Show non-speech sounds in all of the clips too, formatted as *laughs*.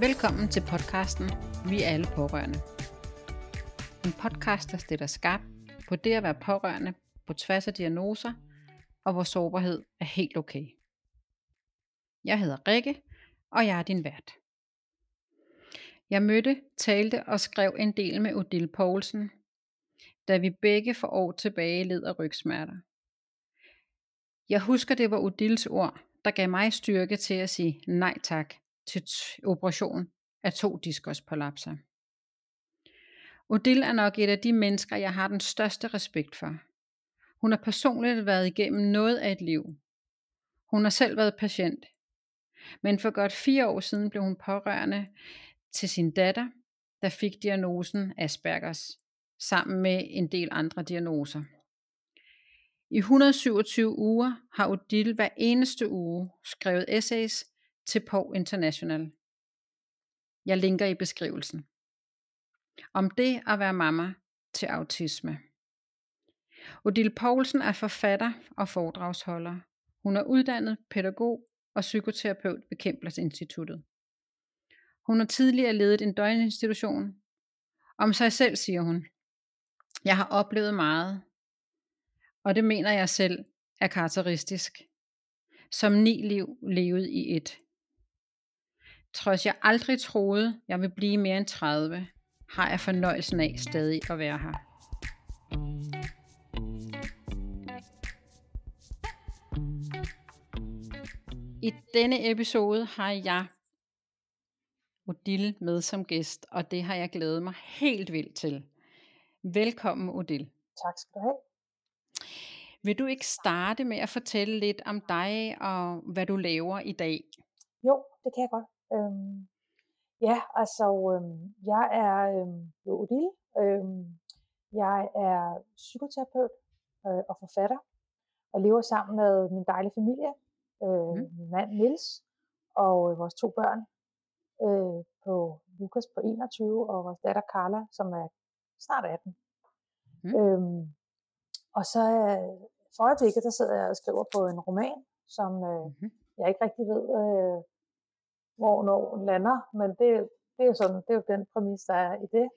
Velkommen til podcasten Vi er alle pårørende. En podcast, der stiller skarp på det at være pårørende på tværs af diagnoser, og hvor sårbarhed er helt okay. Jeg hedder Rikke, og jeg er din vært. Jeg mødte, talte og skrev en del med Odile Poulsen, da vi begge for år tilbage led af rygsmerter. Jeg husker, det var Odils ord, der gav mig styrke til at sige nej tak til operation af to diskospolapser. Odil er nok et af de mennesker, jeg har den største respekt for. Hun har personligt været igennem noget af et liv. Hun har selv været patient. Men for godt fire år siden blev hun pårørende til sin datter, der fik diagnosen Aspergers, sammen med en del andre diagnoser. I 127 uger har Odile hver eneste uge skrevet essays til POV International. Jeg linker i beskrivelsen. Om det at være mamma til autisme. Odile Poulsen er forfatter og foredragsholder. Hun er uddannet pædagog og psykoterapeut ved Kemplers Instituttet. Hun har tidligere ledet en døgninstitution. Om sig selv siger hun, jeg har oplevet meget, og det mener jeg selv er karakteristisk. Som ni liv levet i et. Trods jeg aldrig troede, jeg vil blive mere end 30, har jeg fornøjelsen af stadig at være her. I denne episode har jeg Odile med som gæst, og det har jeg glædet mig helt vildt til. Velkommen, Odile. Tak skal du have. Vil du ikke starte med at fortælle lidt om dig og hvad du laver i dag? Jo, det kan jeg godt. Øhm, ja, altså, øhm, jeg er øhm, Odile. Øhm, jeg er psykoterapeut øh, og forfatter, og lever sammen med min dejlige familie, øh, mm. min mand Nils og øh, vores to børn, øh, på Lukas på 21 og vores datter Carla, som er snart 18. Mm. Øhm, og så øh, for øjeblikket, der sidder jeg og skriver på en roman, som øh, mm-hmm. jeg ikke rigtig ved, øh, hvornår lander, men det, det, er sådan, det er jo den præmis, der er i det.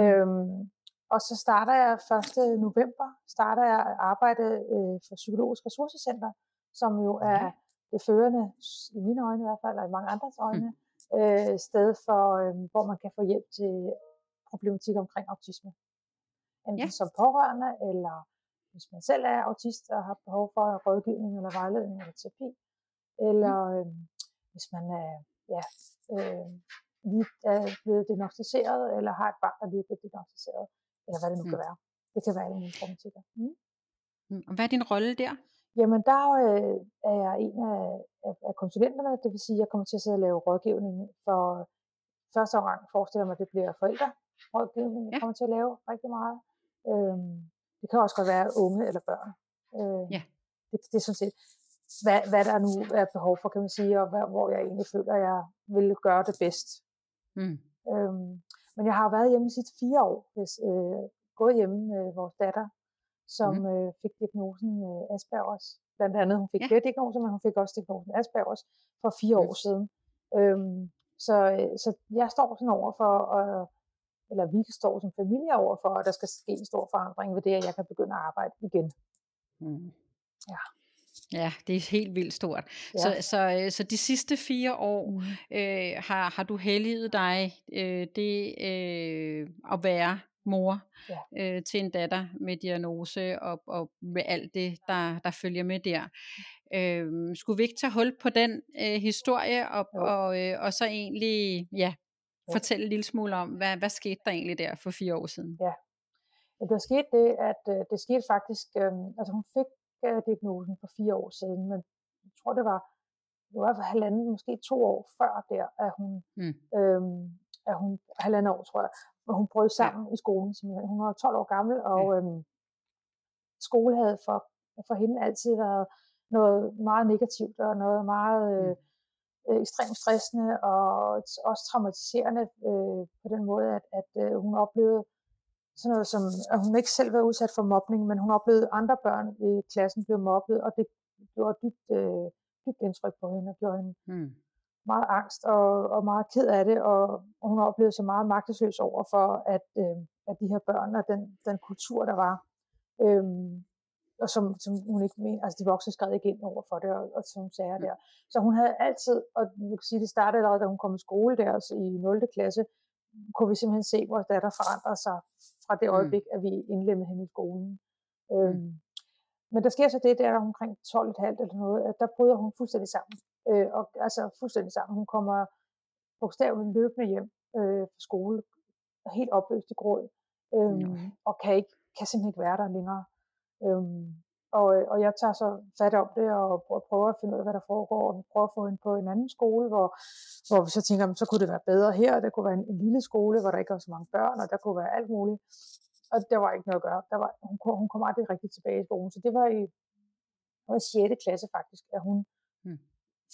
Øhm, og så starter jeg 1. november, starter jeg at arbejde øh, for Psykologisk Ressourcecenter, som jo er det førende, i mine øjne i hvert fald, og i mange andres øjne, mm. øh, sted for, øh, hvor man kan få hjælp til problematik omkring autisme. Enten ja. som pårørende, eller hvis man selv er autist og har behov for rådgivning eller vejledning eller terapi, eller mm. øh, hvis man er, ja, øh, lige er blevet diagnostiseret, eller har et barn, der lige er blevet diagnostiseret, eller hvad det nu mm. kan være. Det kan være alle mulige problematikker. Mm. Mm. Og hvad er din rolle der? Jamen, der øh, er jeg en af, af, af konsulenterne, det vil sige, at jeg kommer til at sidde og lave rådgivning for første gang forestiller mig, at det bliver forældrerådgivning, jeg ja. kommer til at lave rigtig meget. Øhm, det kan også godt være unge eller børn. Øh, ja. det, det er sådan set, hvad, hvad der nu er behov for, kan man sige, og hvad, hvor jeg egentlig føler, at jeg vil gøre det bedst. Mm. Øhm, men jeg har været hjemme de sidste fire år, hvis, øh, gået hjemme med vores datter, som mm. øh, fik diagnosen øh, Aspergers. Blandt andet, hun fik ja. flere diagnoser, men hun fik også diagnosen Aspergers for fire mm. år siden. Øhm, så, øh, så jeg står sådan over for at eller vi står som familie over for, at der skal ske en stor forandring ved det, at jeg kan begynde at arbejde igen. Mm. Ja. Ja, det er helt vildt stort. Ja. Så, så, øh, så de sidste fire år mm. øh, har, har du helliget dig øh, det øh, at være mor ja. øh, til en datter med diagnose og, og med alt det, der, der følger med der. Øh, skulle vi ikke tage hul på den øh, historie og, og, øh, og så egentlig ja, fortælle en lille smule om, hvad, hvad skete der egentlig der for fire år siden? Ja, ja der skete det, at øh, det skete faktisk, øh, altså hun fik øh, diagnosen for fire år siden, men jeg tror det var, det var i hvert fald halvanden, måske to år før der, at hun, mm. øh, at hun halvanden år tror jeg, hvor hun brød sammen ja. i skolen. Simpelthen. Hun var 12 år gammel, og ja. øh, skole havde for, for hende altid været noget meget negativt og noget meget... Øh, mm øh, ekstremt stressende og også traumatiserende øh, på den måde, at, at øh, hun oplevede sådan noget som, at hun ikke selv var udsat for mobning, men hun oplevede andre børn i klassen blev mobbet, og det gjorde dybt, øh, dybt indtryk på hende og gjorde hende mm. meget angst og, og meget ked af det, og, og hun oplevede sig meget magtesløs over for, at, øh, at de her børn og den, den kultur, der var, øh, og som, som hun ikke mener, altså de voksne skred ikke ind over for det, og, og sådan sager der. Så hun havde altid, og du kan sige, det startede allerede, da hun kom i skole der, altså i 0. klasse, kunne vi simpelthen se, hvor datter forandrede sig fra det øjeblik, at vi indlemmede hende i skolen. Mm. Øhm, men der sker så det der omkring 12,5 eller noget, at der bryder hun fuldstændig sammen. Øh, og, altså fuldstændig sammen. Hun kommer bogstaveligt løbende hjem øh, fra skole, helt opløst i gråd, øh, mm. og kan, ikke, kan simpelthen ikke være der længere. Øhm, og, og jeg tager så fat om det og prøver at finde ud af, hvad der foregår, og vi prøver at få hende på en anden skole, hvor, hvor vi så tænker, så kunne det være bedre her, det kunne være en, en lille skole, hvor der ikke var så mange børn, og der kunne være alt muligt. Og der var ikke noget at gøre. Der var, hun, hun kom aldrig rigtig tilbage i skolen. Så det var i, det var i 6. klasse faktisk, at hun hmm.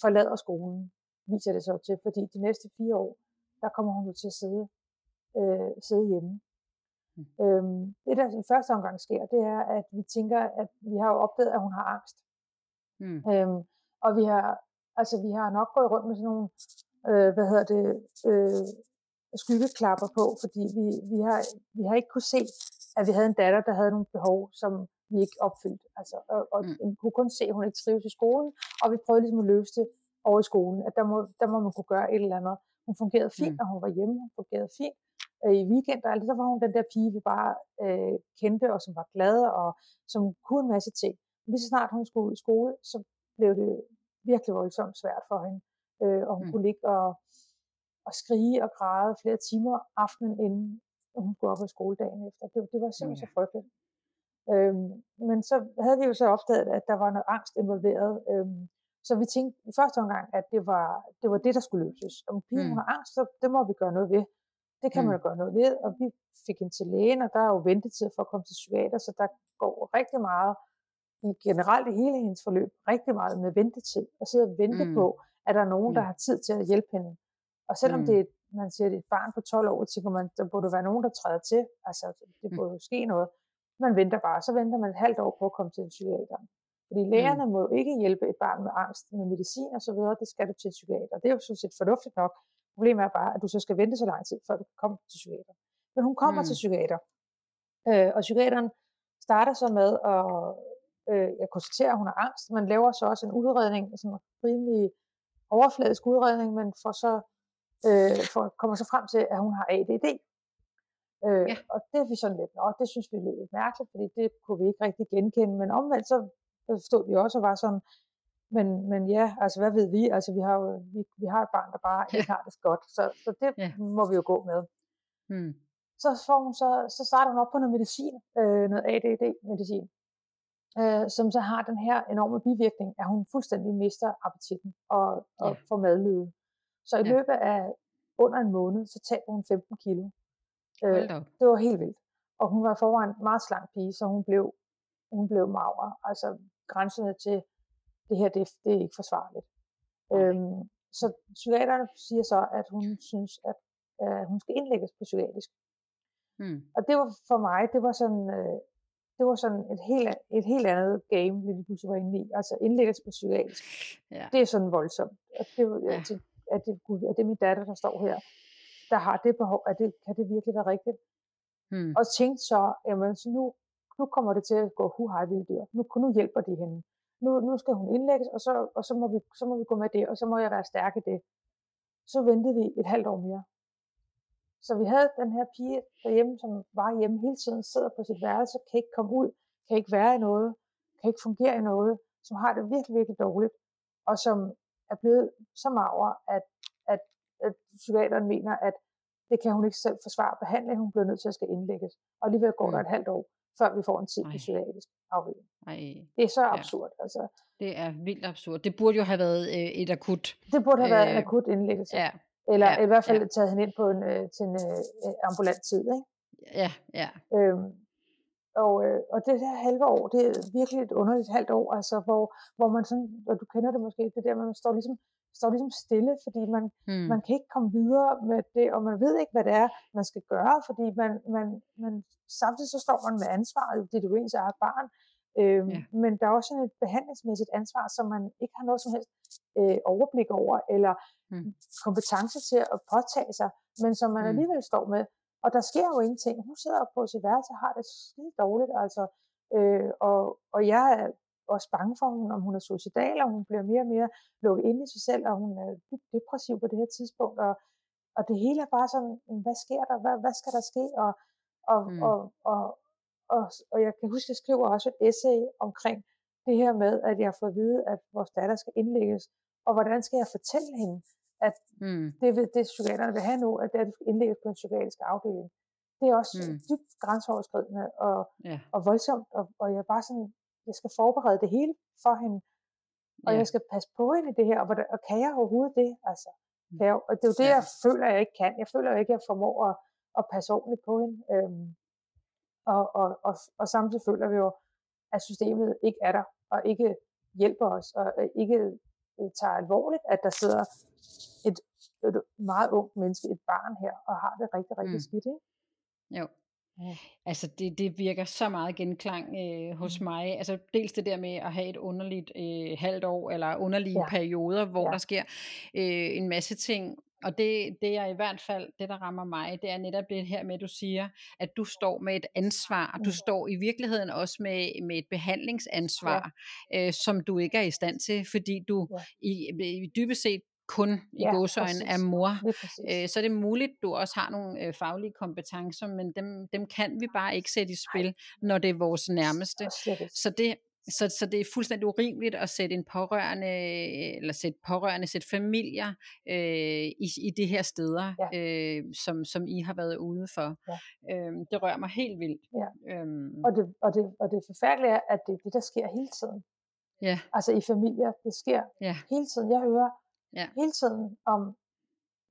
forlader skolen, viser det så til, fordi de næste fire år, der kommer hun til at sidde, øh, sidde hjemme. Mm. Øhm, det, der i første omgang sker, det er, at vi tænker, at vi har jo opdaget, at hun har angst. Mm. Øhm, og vi har, altså, vi har nok gået rundt med sådan nogle, øh, hvad hedder det, øh, skyggeklapper på, fordi vi, vi, har, vi har ikke kunne se, at vi havde en datter, der havde nogle behov, som vi ikke opfyldte. Altså, og, og mm. vi kunne kun se, at hun ikke trives i skolen, og vi prøvede ligesom at løse det over i skolen, at der må, der må man kunne gøre et eller andet. Hun fungerede fint, mm. når hun var hjemme, hun fungerede fint, øh, i weekend og alt så var hun den der pige, vi bare øh, kendte, og som var glad, og som kunne en masse ting. Men lige så snart hun skulle i skole, så blev det virkelig voldsomt svært for hende. Øh, og hun mm. kunne ligge og, og skrige og græde flere timer aftenen inden hun skulle op på skoledagen efter. Det, det var simpelthen mm. så frygteligt. Øhm, men så havde vi jo så opdaget, at der var noget angst involveret. Øhm, så vi tænkte i første omgang, at det var det, var det der skulle løses. Om pigen mm. har angst, så det må vi gøre noget ved. Det kan man jo gøre noget ved, og vi fik hende til lægen, og der er jo ventetid for at komme til psykiater, så der går rigtig meget i generelt i hele hendes forløb, rigtig meget med ventetid, og sidde og vente mm. på, at der er nogen, der har tid til at hjælpe hende. Og selvom mm. det er, man siger, det er et barn på 12 år, tænker man, der burde være nogen, der træder til. Altså, det mm. burde jo ske noget. Man venter bare, så venter man et halvt år på at komme til en psykiater. Fordi lægerne mm. må jo ikke hjælpe et barn med angst med medicin og så videre, det skal du til en psykiater. Det er jo sådan set fornuftigt nok, Problemet er bare, at du så skal vente så lang tid, før du kan komme til psykiater. Men hun kommer mm. til psykiater, øh, og psykiateren starter så med at øh, jeg konstatere, at hun har angst. Man laver så også en udredning, sådan en rimelig overfladisk udredning, men får så, øh, for, kommer så frem til, at hun har ADD. Øh, ja. Og det er vi sådan lidt, og det synes vi lød lidt mærkeligt, fordi det kunne vi ikke rigtig genkende, men omvendt så stod vi også og var sådan, men, men ja, altså hvad ved vi? Altså vi har jo vi, vi har et barn, der bare ja. ikke har det så godt, så, så det ja. må vi jo gå med. Hmm. Så, får hun så, så starter hun op på noget medicin, øh, noget ADD-medicin, øh, som så har den her enorme bivirkning, at hun fuldstændig mister appetitten og, og ja. får madlyde. Så i ja. løbet af under en måned, så taber hun 15 kilo. Øh, det var helt vildt. Og hun var foran en meget slank pige, så hun blev, hun blev mager, altså grænsende til det her det, det er ikke forsvarligt. Øhm, så psykiaterne siger så, at hun synes, at øh, hun skal indlægges på psykiatrisk. Hmm. Og det var for mig, det var sådan, øh, det var sådan et helt, et helt andet game, vi lige pludselig var inde i. Altså indlæggelse på psykiatrisk. Ja. Det er sådan voldsomt. Og det, ja. at, det, at, det, at det er min datter, der står her, der har det behov, at det, kan det virkelig være rigtigt? Hmm. Og tænkte så, jamen så nu, nu kommer det til at gå hu hej dyr. Nu, nu hjælper de hende nu, nu skal hun indlægges, og, så, og så, må vi, så må vi gå med det, og så må jeg være stærk i det. Så ventede vi et halvt år mere. Så vi havde den her pige derhjemme, som var hjemme hele tiden, sidder på sit værelse, kan ikke komme ud, kan ikke være i noget, kan ikke fungere i noget, som har det virkelig, virkelig dårligt, og som er blevet så mager, at, at, at psykiateren mener, at det kan hun ikke selv forsvare behandling, hun bliver nødt til at skal indlægges. Og alligevel går mm. der et halvt år før vi får en tid på psykiatrisk afdeling. Det er så absurd. Ja. Altså. Det er vildt absurd. Det burde jo have været øh, et akut. Det burde have øh, været en øh, akut indlæggelse. Ja. Eller ja, i hvert fald ja. taget hende ind på en, øh, til en øh, ambulant tid. Ikke? Ja, ja. Øhm, og, øh, og det her halve år, det er virkelig et underligt halvt år, altså, hvor, hvor man sådan, og du kender det måske, det der, man står ligesom står ligesom stille, fordi man, hmm. man kan ikke komme videre med det, og man ved ikke, hvad det er, man skal gøre, fordi man, man, man samtidig så står man med ansvaret, det er jo ens eget barn, øhm, ja. men der er også sådan et behandlingsmæssigt ansvar, som man ikke har noget som helst øh, overblik over, eller Mm. kompetence til at påtage sig, men som man Mm. alligevel står med. Og der sker jo ingenting. Hun sidder på sit værelse og har det skide dårligt, altså. Øh, og, og jeg er også bange for, hun, om hun er suicidal, og hun bliver mere og mere lukket ind i sig selv, og hun er dybt depressiv på det her tidspunkt. Og, og det hele er bare sådan, hvad sker der? Hvad, hvad skal der ske? Og, og, Mm. og, og, og, og jeg kan huske, at jeg skriver også et essay omkring det her med, at jeg får at vide, at vores datter skal indlægges, og hvordan skal jeg fortælle hende, at Mm. det, det psykiaterne vil have nu, at det er, at du skal indlægges på en psykiatrisk afdeling. Det er også mm. dybt grænseoverskridende og, Ja. og voldsomt, og, og jeg er bare sådan, jeg skal forberede det hele for hende, og Ja. jeg skal passe på hende i det her, og, hvordan, og kan jeg overhovedet det? Altså, kan jeg, og det er jo det, Ja. jeg føler, jeg ikke kan. Jeg føler jo ikke, at jeg formår at, at passe ordentligt på hende. Øhm, og, og, og, og samtidig føler vi jo, at systemet ikke er der, og ikke hjælper os, og ikke øh, tager alvorligt, at der sidder et, et meget ungt menneske, et barn her, og har det rigtig, rigtig Mm. skidt. Ikke? Jo. Ja. Altså det, det virker så meget genklang øh, hos Mm. mig. Altså dels det der med at have et underligt øh, halvt år, eller underlige Ja. perioder, hvor Ja. der sker øh, en masse ting. Og det, det er i hvert fald, det der rammer mig, det er netop det her med, at du siger, at du står med et ansvar. Du Mm. står i virkeligheden også med, med et behandlingsansvar, øh, som du ikke er i stand til, fordi du Ja. i, i dybest set kun i Ja, er præcis. mor. Øh, så er det muligt, du også har nogle øh, faglige kompetencer, men dem, dem kan vi bare ikke sætte i spil, når det er vores nærmeste. Så det, så, så det er fuldstændig urimeligt at sætte en pårørende, eller sætte pårørende, sætte familier øh, i, i de her steder, Ja. øh, som, som I har været ude for. Ja. Øh, det rører mig helt vildt. Ja. Øhm, Og det, og, det, og det forfærdelige er, at det er det, der sker hele tiden. ja, Altså i familier, det sker ja, hele tiden. Jeg hører Ja. hele tiden om,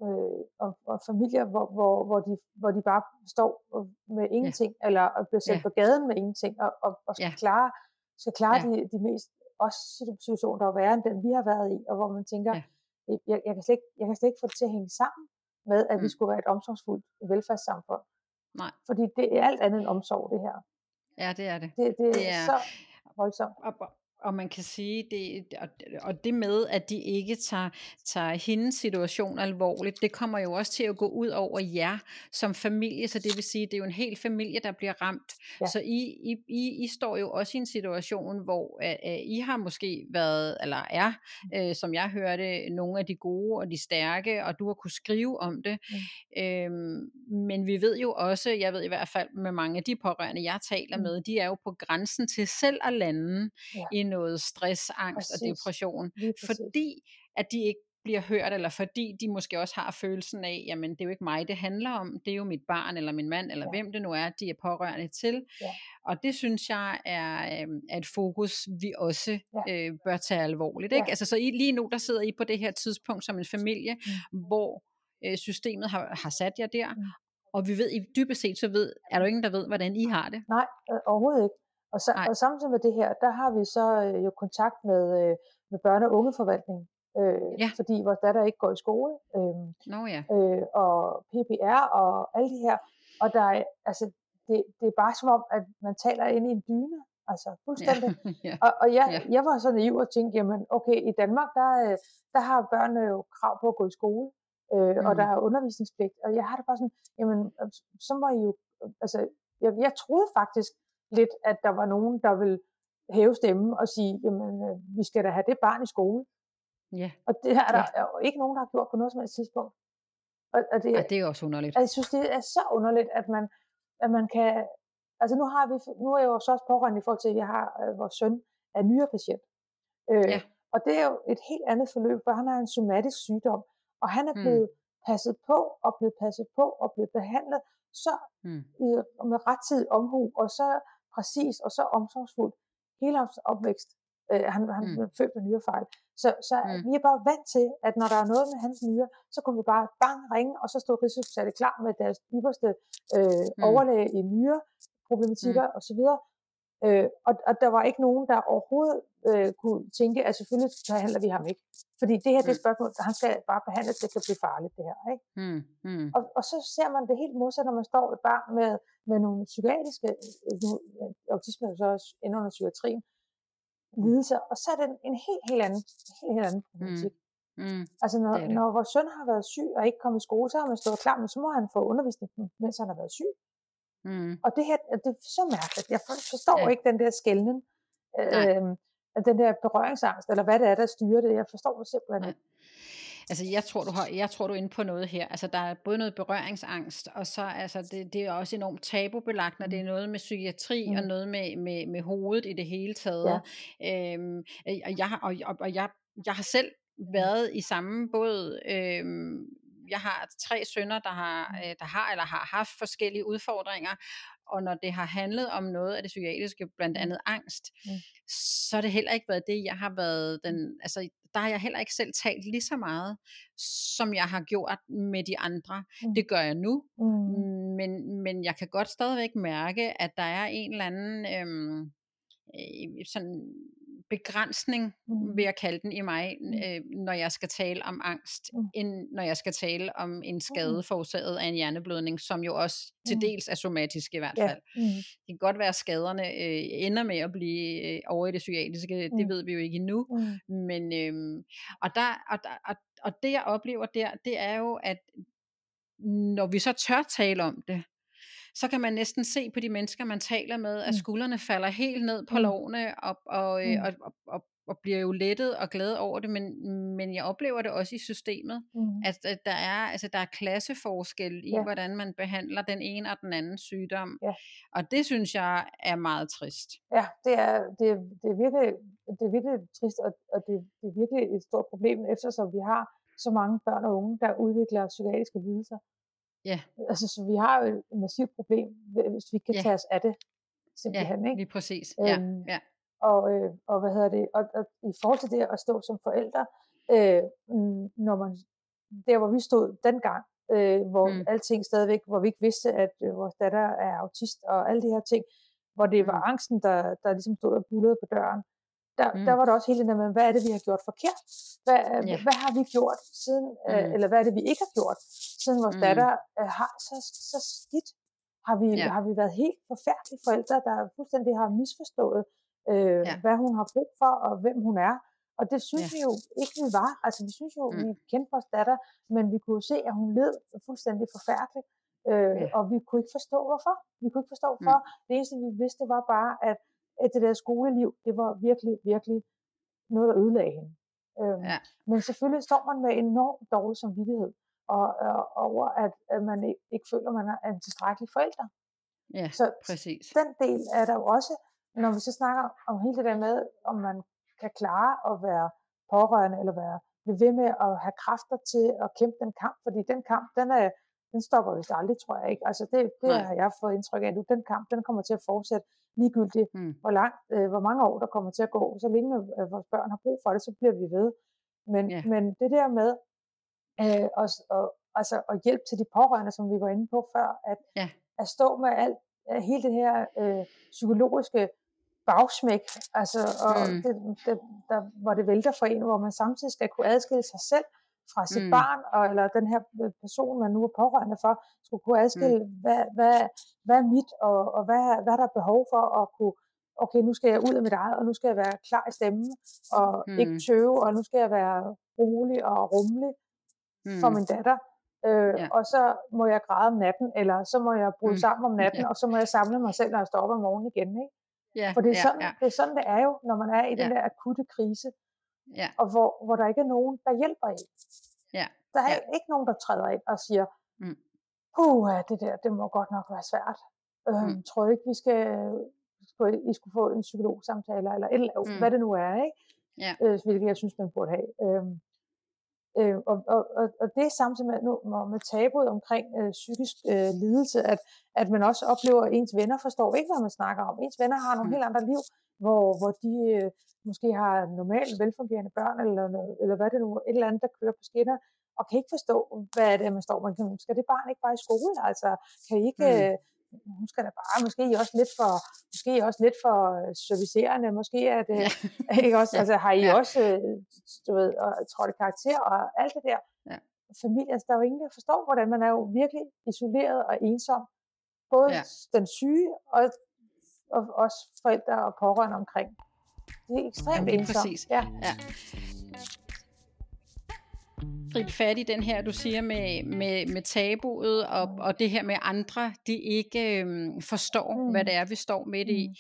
øh, om, om familier, hvor, hvor, hvor, de, hvor de bare står med ingenting, ja. eller bliver sendt Ja. på gaden med ingenting, og, og, og skal Ja. klare, skal klare Ja. de, de mest også situationer, der er værre end den, vi har været i, og hvor man tænker, Ja. jeg, jeg, kan slet ikke, jeg kan slet ikke få det til at hænge sammen med, at mm. vi skulle være et omsorgsfuldt velfærdssamfund. Nej. Fordi det er alt andet end omsorg, det her. ja, det er det. Det, det, Det er er- så voldsomt. Og, og- man kan sige, det, og, det med, at de ikke tager, tager hendes situation alvorligt, det kommer jo også til at gå ud over jer som familie, så det vil sige, det er jo en hel familie, der bliver ramt. Ja. Så I, I, I, I står jo også i en situation, hvor uh, I har måske været, eller er, uh, som jeg hørte, nogle af de gode og de stærke, og du har kunne skrive om det. Mm. Øhm, men vi ved jo også, jeg ved i hvert fald med mange af de pårørende, jeg taler Mm. med, de er jo på grænsen til selv at lande Ja. i noget stress, angst og Præcis. depression, Lige præcis. fordi at de ikke bliver hørt, eller fordi de måske også har følelsen af, jamen det er jo ikke mig, det handler om, det er jo mit barn, eller min mand, eller Ja. hvem det nu er, de er pårørende til. Ja. Og det synes jeg er, øh, er et fokus, vi også Ja. øh, bør tage alvorligt. Ja. Ikke? Altså, så I, lige nu, der sidder I på det her tidspunkt som en familie, Mm. hvor øh, systemet har, har sat jer der, Mm. og vi ved, i dybest set, så ved, er der ingen, der ved, hvordan I har det. Nej, øh, overhovedet ikke. Og, Nej. og samtidig med det her, der har vi så øh, jo kontakt med, øh, med børne- og ungeforvaltning, øh, Ja. fordi vores datter ikke går i skole, øh, Nå ja. øh, og PPR og alle de her. Og der er, altså, det, det er bare som om, at man taler ind i en dyne, altså fuldstændig. Ja. *laughs* ja. Og, og jeg, Ja. jeg var så naiv og tænkte, jamen okay, i Danmark, der, øh, der har børnene jo krav på at gå i skole, øh, mm. og der er undervisningspligt. Og jeg har det bare sådan, jamen øh, så må I jo, altså jeg, jeg troede faktisk lidt, at der var nogen, der ville hæve stemmen og sige, jamen øh, vi skal da have det barn i skole. ja. Og det er der er jo ikke nogen, der har gjort på noget som helst tidspunkt. Og, og det, Ej, det er også underligt. jeg synes, det er så underligt, at man, at man kan... Altså nu har vi, nu er jeg jo så også pårørende i forhold til, at jeg har øh, vores søn er nyerepatient. Øh, Ja. Og det er jo et helt andet forløb, for han har en somatisk sygdom, og han er Mm. blevet passet på, og blevet passet på, og blevet behandlet så Mm. i, med rettidig omhu, og så præcis, og så omsorgsfuldt hele hans opvækst. Øh, han han Mm. blev født med nyrefejl. Så, så Mm. vi er bare vant til, at når der er noget med hans nyre, så kunne vi bare bang ringe, og så stod Rigshospitalet klar med deres ypperste øh, Mm. overlæge i nyre problematikker mm. osv. Øh, og, og der var ikke nogen, der overhovedet øh, kunne tænke, at selvfølgelig behandler vi ham ikke. Fordi det her det er Mm. spørgsmål, han skal bare behandles, det kan blive farligt det her. Ikke? Mm. Mm. Og, og så ser man det helt modsat, når man står et barn med, med nogle psykiatriske, øh, nu, øh, autisme er så også inde under psykiatrien, lidelser, og så er det en, en helt, helt anden, helt, helt anden problematik. Mm. Mm. Altså når, Det det. når vores søn har været syg og ikke kommet i skole, så har man stået klar, men så må han få undervisning, mens han har været syg. Mm. Og det her, det er så mærkeligt. Jeg for- forstår Ja. ikke den der skældning, Nej. Øh, den der berøringsangst, eller hvad det er, der styrer det. Jeg forstår det simpelthen ikke. Altså, jeg tror, du har, jeg tror, du er inde på noget her. Altså, der er både noget berøringsangst, og så altså, det, det er også enormt tabubelagt, når det er noget med psykiatri, mm. og Mm. noget med, med, med hovedet i det hele taget. Ja. Øhm, og jeg, har- og, og, og jeg, jeg har selv været i samme båd. Øhm, jeg har tre sønner, der har, øh, der har eller har haft forskellige udfordringer, og når det har handlet om noget af det psykiatriske, blandt Mm. andet angst, Mm. så har det heller ikke været det, jeg har været den, altså der har jeg heller ikke selv talt lige så meget, som jeg har gjort med de andre. Mm. Det gør jeg nu, Mm. men, men jeg kan godt stadigvæk mærke, at der er en eller anden øhm, øh, sådan begrænsning, Mm. vil jeg kalde den i mig, Mm. øh, når jeg skal tale om angst, Mm. end når jeg skal tale om en skade forårsaget af en hjerneblødning, som jo også til dels er somatisk i hvert Ja. fald. Mm. Det kan godt være, at skaderne øh, ender med at blive øh, over i det psykiatriske, det Mm. ved vi jo ikke endnu, Mm. men øhm, og, der, og, der, og, og det jeg oplever der, det er jo, at når vi så tør tale om det, så kan man næsten se på de mennesker, man taler med, at Mm. skuldrene falder helt ned på Mm. lovene, og, og, øh, Mm. og, og, og, og bliver jo lettet og glade over det, men, men jeg oplever det også i systemet, Mm. at, at der er altså der er klasseforskel i, Ja. hvordan man behandler den ene og den anden sygdom, Ja. og det synes jeg er meget trist. Ja, det er, det, er, det, er virkelig, det er virkelig trist, og, og det, det er virkelig et stort problem, eftersom vi har så mange børn og unge, der udvikler psykiatriske lidelser. Ja. Altså, så vi har jo et massivt problem, hvis vi ikke kan Ja. tage os af det, Ja, simpelthen. ikke? lige præcis. Ja, Øhm, ja. Og, øh, og hvad hedder det? Og, og i forhold til det at stå som forældre, øh, når man, der hvor vi stod dengang, øh, hvor Mm. alting stadigvæk, hvor vi ikke vidste, at øh, vores datter er autist og alle de her ting, hvor det var Mm. angsten, der, der ligesom stod og bullede på døren, der, Mm. der var der også hele det der med, hvad er det, vi har gjort forkert? Hvad, Ja. hvad har vi gjort siden, øh, Mm. eller hvad er det, vi ikke har gjort, siden vores Mm. datter øh, har så, så skidt? Har vi, Ja. har vi været helt forfærdelige forældre, der fuldstændig har misforstået, øh, Ja. hvad hun har brug for, og hvem hun er? Og det synes Ja. vi jo ikke, vi var. Altså, vi synes jo, Mm. vi kendte vores datter, men vi kunne jo se, at hun led fuldstændig forfærdeligt. Øh, Ja. Og vi kunne ikke forstå, hvorfor. Vi kunne ikke forstå, hvorfor. Det eneste, vi vidste, var bare, at, at det der skoleliv, det var virkelig, virkelig noget, der ødelagde hende. Øhm, Ja. Men selvfølgelig står man med enormt dårlig samvittighed og, og, over, at, at man ikke, ikke føler, at man er en tilstrækkelig forælder. Ja, Så præcis. den del er der jo også, når vi så snakker om hele det der med, om man kan klare at være pårørende, eller være blive ved med at have kræfter til at kæmpe den kamp, fordi den kamp, den, er, den stopper vist aldrig, tror jeg ikke. Altså det, det Nej. har jeg fået indtryk af nu. Den kamp, den kommer til at fortsætte ligegyldigt, Mm. hvor, lang, øh, hvor mange år der kommer til at gå. Så længe øh, vores børn har brug for det, så bliver vi ved. Men, Ja. men det der med øh, at, og, altså, at hjælpe til de pårørende, som vi var inde på før, at, Ja. at stå med alt, øh, hele det her øh, psykologiske bagsmæk, altså, og Mm. det, det, der, hvor det vælter for en, hvor man samtidig skal kunne adskille sig selv fra sit Mm. mm. barn, og, eller den her øh, person, man nu er pårørende for, skulle kunne adskille, mm. hvad, hvad, hvad er mit, og, og hvad, hvad er der behov for at kunne, okay, nu skal jeg ud af mit eget, og nu skal jeg være klar i stemmen, og mm. ikke Mm. tøve, og nu skal jeg være rolig og rummelig Mm. for min datter. Øh, Ja. Og så må jeg græde om natten, eller så må jeg bryde Mm. sammen om natten, Ja. og så må jeg samle mig selv, når jeg står op om morgenen igen. Ikke? Ja, For det er, sådan, ja, det er sådan, det er jo, når man er i den Ja. der akutte krise, ja, og hvor, hvor der ikke er nogen, der hjælper en. Ja. Der er Ja. ikke nogen, der træder ind og siger, Mm. puh, det der, det må godt nok være svært. Øhm, Mm. Tror ikke, vi skal, I skulle få en psykologsamtale, eller eller Mm. hvad det nu er, ikke? Ja. Øh, hvilket jeg synes, man burde have. Øhm, øh, og, og, og, og det er samtidig med, nu, med tabuet omkring øh, psykisk øh, lidelse, at, at man også oplever, at ens venner forstår ikke, hvad man snakker om. Ens venner har nogle Mm. helt andre liv, hvor, hvor de øh, måske har normalt velfungerende børn, eller, noget, eller hvad det nu er, et eller andet, der kører på skinner, og kan ikke forstå, hvad er det, man står. Man kan, skal det barn ikke bare i skole? Altså, kan I ikke... Mm. Øh, hun skal da bare, måske er I også lidt for, måske er I også lidt for øh, servicerende, måske er det, Ja. *laughs* ikke også, Ja. altså har I Ja. også, øh, du ved, og trådt i karakter og alt det der. Ja. Familie, altså, der er jo ingen, der forstår, hvordan man er jo virkelig isoleret og ensom. Både Ja. den syge og, og også forældre og pårørende omkring. Det er ekstremt Jamen, præcis. Ja. Ja. Grib fat i den her, du siger med, med, med tabuet, og, Mm. og det her med andre, de ikke øhm, forstår, mm. hvad det er, vi står midt i. Mm.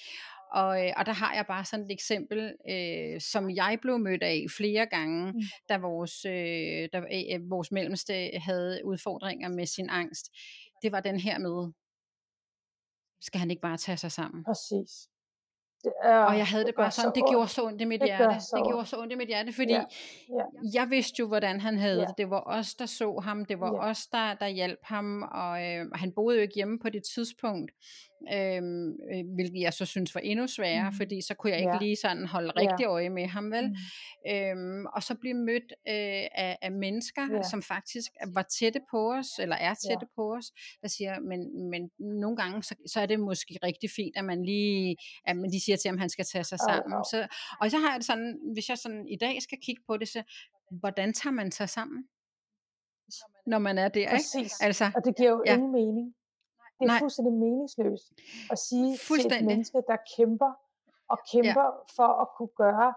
Og, øh, og der har jeg bare sådan et eksempel, øh, som jeg blev mødt af flere gange, Mm. da vores, øh, da, øh, vores mellemste havde udfordringer med sin angst. Det var den her med, skal han ikke bare tage sig sammen? Præcis. Det er, Og jeg havde det gør bare sådan, så det gjorde så ondt i mit Det hjerte. Det gjorde så ondt i mit hjerte, fordi Ja. Ja. jeg vidste jo, hvordan han havde Ja. det. Det var os, der så ham. Det var Ja. os, der, der hjalp ham. Og øh, han boede jo ikke hjemme på det tidspunkt. Øhm, øh, hvilket jeg så synes var endnu sværere, Mm. fordi så kunne jeg ikke Ja. lige sådan holde Ja. rigtig øje med ham, vel? Mm. Øhm, og så blive mødt øh, af, af mennesker, Ja. som faktisk var tætte på os, eller er Ja. tætte på os, der siger, men, men nogle gange, så, så er det måske rigtig fint, at man lige, at man lige siger til ham, han skal tage sig Au, sammen. au. Så, og så har jeg det sådan, hvis jeg sådan i dag skal kigge på det, så hvordan tager man sig sammen? Når man er der, ikke? Præcis. Altså, Og det giver jo ja. ingen mening. Det er Nej. fuldstændig meningsløst at sige til et menneske, der kæmper og kæmper ja. for at kunne gøre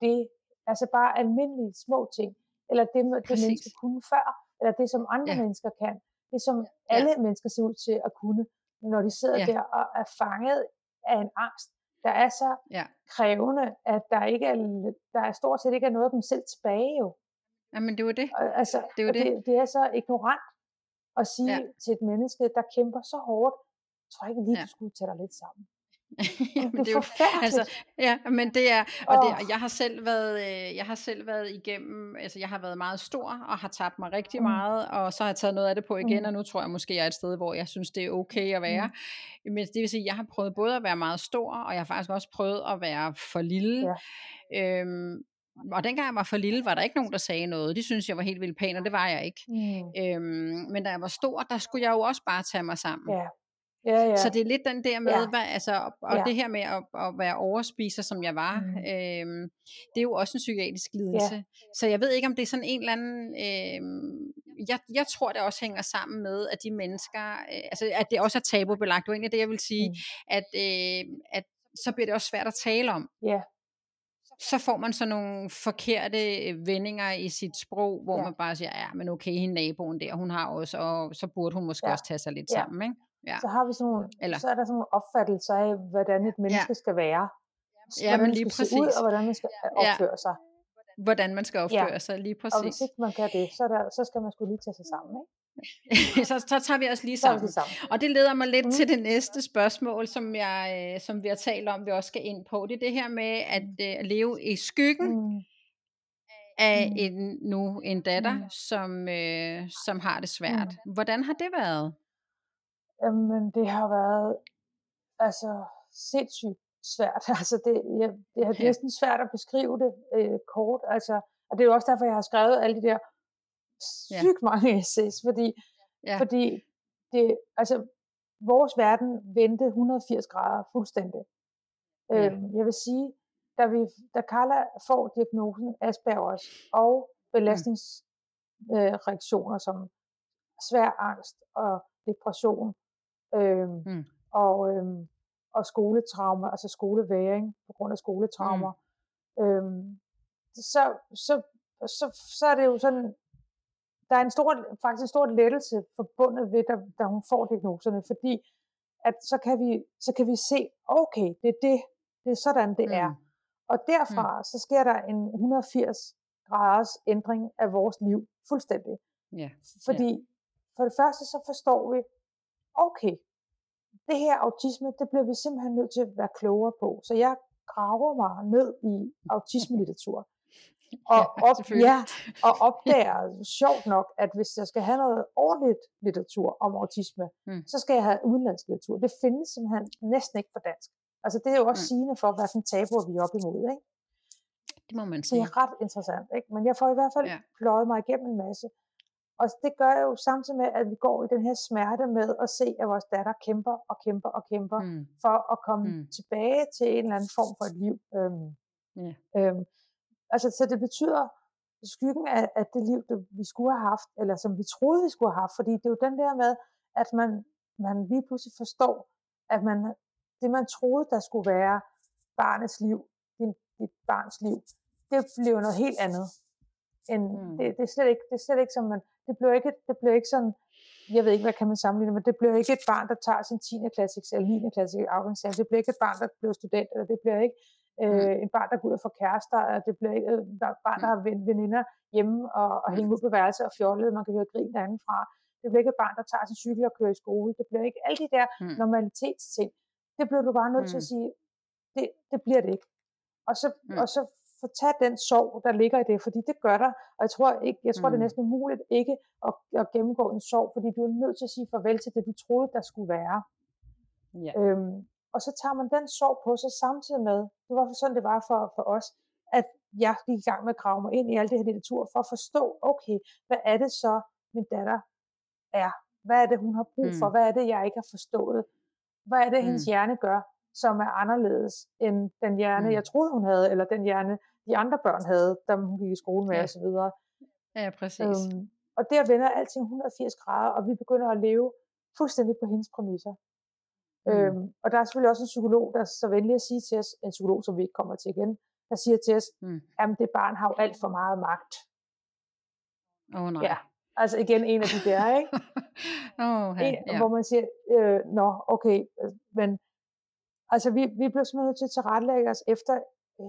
det, altså bare almindelige små ting, eller det, det Præcis. menneske kunne før, eller det, som andre Ja. ja. mennesker kan, det som alle mennesker ser ud til at kunne, når de sidder Ja. der og er fanget af en angst, der er så ja. krævende, at der ikke er, der er stort set ikke er noget af dem selv tilbage jo. Jamen, det var det. Og, altså, Det er og det. det, det er så ignorant at sige Ja. til et menneske, der kæmper så hårdt, jeg tror ikke lige, Ja. du skulle tage dig lidt sammen. *laughs* Jamen, det er jo- forfærdeligt. altså, ja, men det er, og, det, og jeg har selv været, øh, jeg har selv været igennem, altså jeg har været meget stor, og har tabt mig rigtig Mm. meget, og så har jeg taget noget af det på igen, Mm. og nu tror jeg måske, jeg er et sted, hvor jeg synes, det er okay at være. Men det vil sige, jeg har prøvet både at være meget stor, og jeg har faktisk også prøvet at være for lille. Ja. Øhm, og dengang jeg var for lille, var der ikke nogen, der sagde noget. De synes jeg var helt vildt pæn, og det var jeg ikke. Mm. Øhm, men da jeg var stor, der skulle jeg jo også bare tage mig sammen. Ja. Ja, ja. Så det er lidt den der med, Ja. hvad, altså, og Ja. det her med at, at være overspiser, som jeg var, Mm. øhm, det er jo også en psykiatrisk lidelse. Ja. Så jeg ved ikke, om det er sådan en eller anden... Øhm, jeg, jeg tror, det også hænger sammen med, at de mennesker... Øh, altså, at det også er tabubelagt. Det var egentlig det, jeg vil sige, Mm. at, øh, at så bliver det også svært at tale om. Ja. Så får man sådan nogle forkerte øh, vendinger i sit sprog, hvor Ja. man bare siger, ja, men okay, hende naboen der, hun har også, og så burde hun måske Ja. også tage sig lidt Ja. sammen, ikke? Ja. Så har vi sådan nogle, Eller- så er der sådan nogle opfattelser af, hvordan et menneske skal være. Ja, hvordan men lige skal se ud, præcis. og hvordan man skal Ja. opføre sig. hvordan man skal opføre ja. sig, lige Og hvis præcis. ikke man kan det, så, er der, så skal man skulle lige tage sig sammen. Ikke? *laughs* så, så tager vi os lige sammen. Og det leder mig lidt mm. Mm. til det næste spørgsmål, som, jeg, øh, som vi har talt om, vi også skal ind på. Det er det her med at øh, leve i skyggen Mm. af Mm. en, nu en datter, Mm. som, øh, som har det svært. Hvordan har det været? Jamen, det har været altså sindssygt svært. *laughs* Altså, det, jeg, det er næsten svært at beskrive det øh, kort. Altså, og det er jo også derfor, jeg har skrevet alle de der Ja. sygt mange *laughs* essays, fordi, Ja. fordi det, altså, vores verden vendte 180 grader fuldstændig. Ja. Øhm, jeg vil sige, da, vi, da Carla får diagnosen Aspergers og belastningsreaktioner øh, som svær angst og depression øhm, Mm. og, øhm, og skoletraumer, altså skoleværing på grund af skoletraumer, mm. øhm, så, så, så, så er det jo sådan, der er en stor, faktisk en stor lettelse forbundet ved, da, da hun får diagnoserne, fordi at så kan vi, så kan vi se, okay, det er det, det er sådan, det Mm. er. Og derfra, så sker der en 180 graders ændring af vores liv, fuldstændig. Ja. Fordi for det første, så forstår vi, okay, det her autisme, det bliver vi simpelthen nødt til at være klogere på. Så jeg graver mig ned i *laughs* autismelitteratur. Og, op, ja, og opdager sjovt nok, at hvis jeg skal have noget ordentligt litteratur om autisme, Mm. så skal jeg have udenlandsk litteratur. Det findes simpelthen næsten ikke på dansk. Altså det er jo også Mm. sigende for, hvad for en tabuer vi er op imod. Ikke? Det må man Det sige. er ret interessant. Ikke? Men jeg får i hvert fald Ja. pløjet mig igennem en masse. Og det gør jo samtidig med, at vi går i den her smerte med at se, at vores datter kæmper og kæmper og kæmper Mm. for at komme Mm. tilbage til en eller anden form for et liv. Øhm, Ja. øhm, altså, så det betyder skyggen af, af det liv, det, vi skulle have haft, eller som vi troede, vi skulle have haft. Fordi det er jo den der med, at man, man lige pludselig forstår, at man, det man troede, der skulle være barnets liv, dit barns liv, det bliver noget helt andet. End, mm. det, det, er slet ikke, det er slet ikke som man, det bliver ikke, det bliver ikke sådan, jeg ved ikke, hvad kan man sammenligne, men det bliver ikke et barn, der tager sin 10. klasse eller 9. klasse afgangseksamen. Det bliver ikke et barn, der bliver student, eller det bliver ikke øh, mm. en barn, der går ud og får kærester, eller det bliver ikke et barn, der har veninder hjemme og, og hænger ud på værelset og fjollet, man kan høre grin derinde fra. Det bliver ikke et barn, der tager sin cykel og kører i skole. Det bliver ikke alle de der mm. normalitetsting. Det bliver du bare nødt mm. til at sige, det, det bliver det ikke. Og så, mm. og så få tage den sorg, der ligger i det, fordi det gør der. Og jeg tror, ikke, jeg tror mm. det er næsten umuligt ikke at, at gennemgå en sorg, fordi du er nødt til at sige farvel til det, du troede, der skulle være. Ja. Øhm, og så tager man den sorg på sig samtidig med, det var sådan det var for, for os, at jeg gik i gang med at grave mig ind i alt det her litteratur, for at forstå, okay, hvad er det så, min datter er? Hvad er det, hun har brug for? Mm. Hvad er det, jeg ikke har forstået? Hvad er det, mm. hendes hjerne gør, som er anderledes end den hjerne, mm. jeg troede, hun havde, eller den hjerne, de andre børn havde, da hun gik i skole med ja. osv. Ja, præcis. Øhm, og der vender alting 180 grader, og vi begynder at leve fuldstændig på hendes præmisser. Mm. Øhm, og der er selvfølgelig også en psykolog, der er så venlig at sige til os, en psykolog, som vi ikke kommer til igen, der siger til os, mm. at det barn har jo alt for meget magt. Åh oh, nej. Ja, altså igen en af de der, ikke? *laughs* oh, hey, en, yeah. Hvor man siger, øh, nå, okay, men altså vi, vi blev simpelthen nødt til at tilrettelægge os efter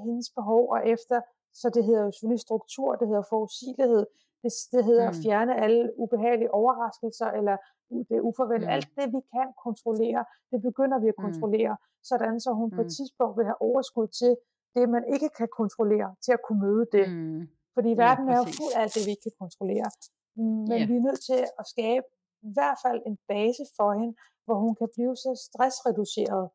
hendes behov og efter, så det hedder jo selvfølgelig struktur, det hedder forudsigelighed, det, det hedder mm. at fjerne alle ubehagelige overraskelser, eller det uforventet. Mm. Alt det, vi kan kontrollere, det begynder vi at mm. kontrollere, mm. sådan så hun mm. på et mm. tidspunkt vil have overskud til det, man ikke kan kontrollere, til at kunne møde det. Mm. Fordi verden ja, er jo fuld af alt det, vi ikke kan kontrollere. Men yeah. vi er nødt til at skabe i hvert fald en base for hende, hvor hun kan blive så stressreduceret,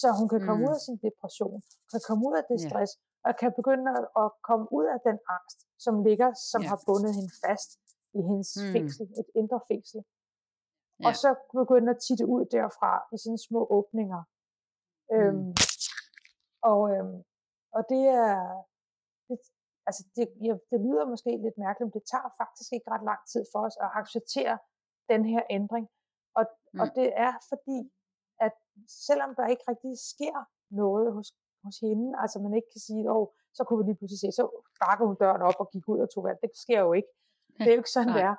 så hun kan komme mm. ud af sin depression, kan komme ud af det stress, yeah. og kan begynde at komme ud af den angst, som ligger, som yeah. har bundet hende fast i hendes mm. fængsel, et indre fængsel. Yeah. Og så begynde at titte ud derfra i sådan små åbninger. Mm. Øhm, og, øhm, og det er, det, altså det, ja, det lyder måske lidt mærkeligt, men det tager faktisk ikke ret lang tid for os at acceptere den her ændring. Og, mm. og det er fordi, at selvom der ikke rigtig sker noget hos, hos hende, altså man ikke kan sige, åh, så kunne vi lige pludselig se, så bakker hun døren op og gik ud og tog vand. Det sker jo ikke. Det er jo ikke *laughs* sådan, det er.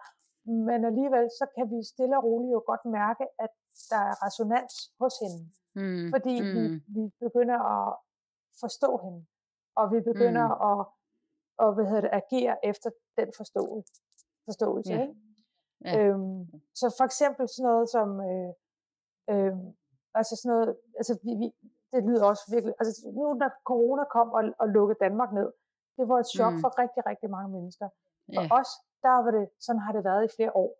Men alligevel, så kan vi stille og roligt jo godt mærke, at der er resonans hos hende. Mm. Fordi mm. Vi, vi begynder at forstå hende. Og vi begynder mm. at, at hvad hedder det, agere efter den forståelse. forståelse ja. Ikke? Ja. Øhm, så for eksempel sådan noget som, øh, øh, Altså sådan noget, altså vi, vi, det lyder også virkelig, altså nu da corona kom og, og lukkede Danmark ned, det var et chok mm. for rigtig, rigtig mange mennesker. For yeah. os, der var det, sådan har det været i flere år.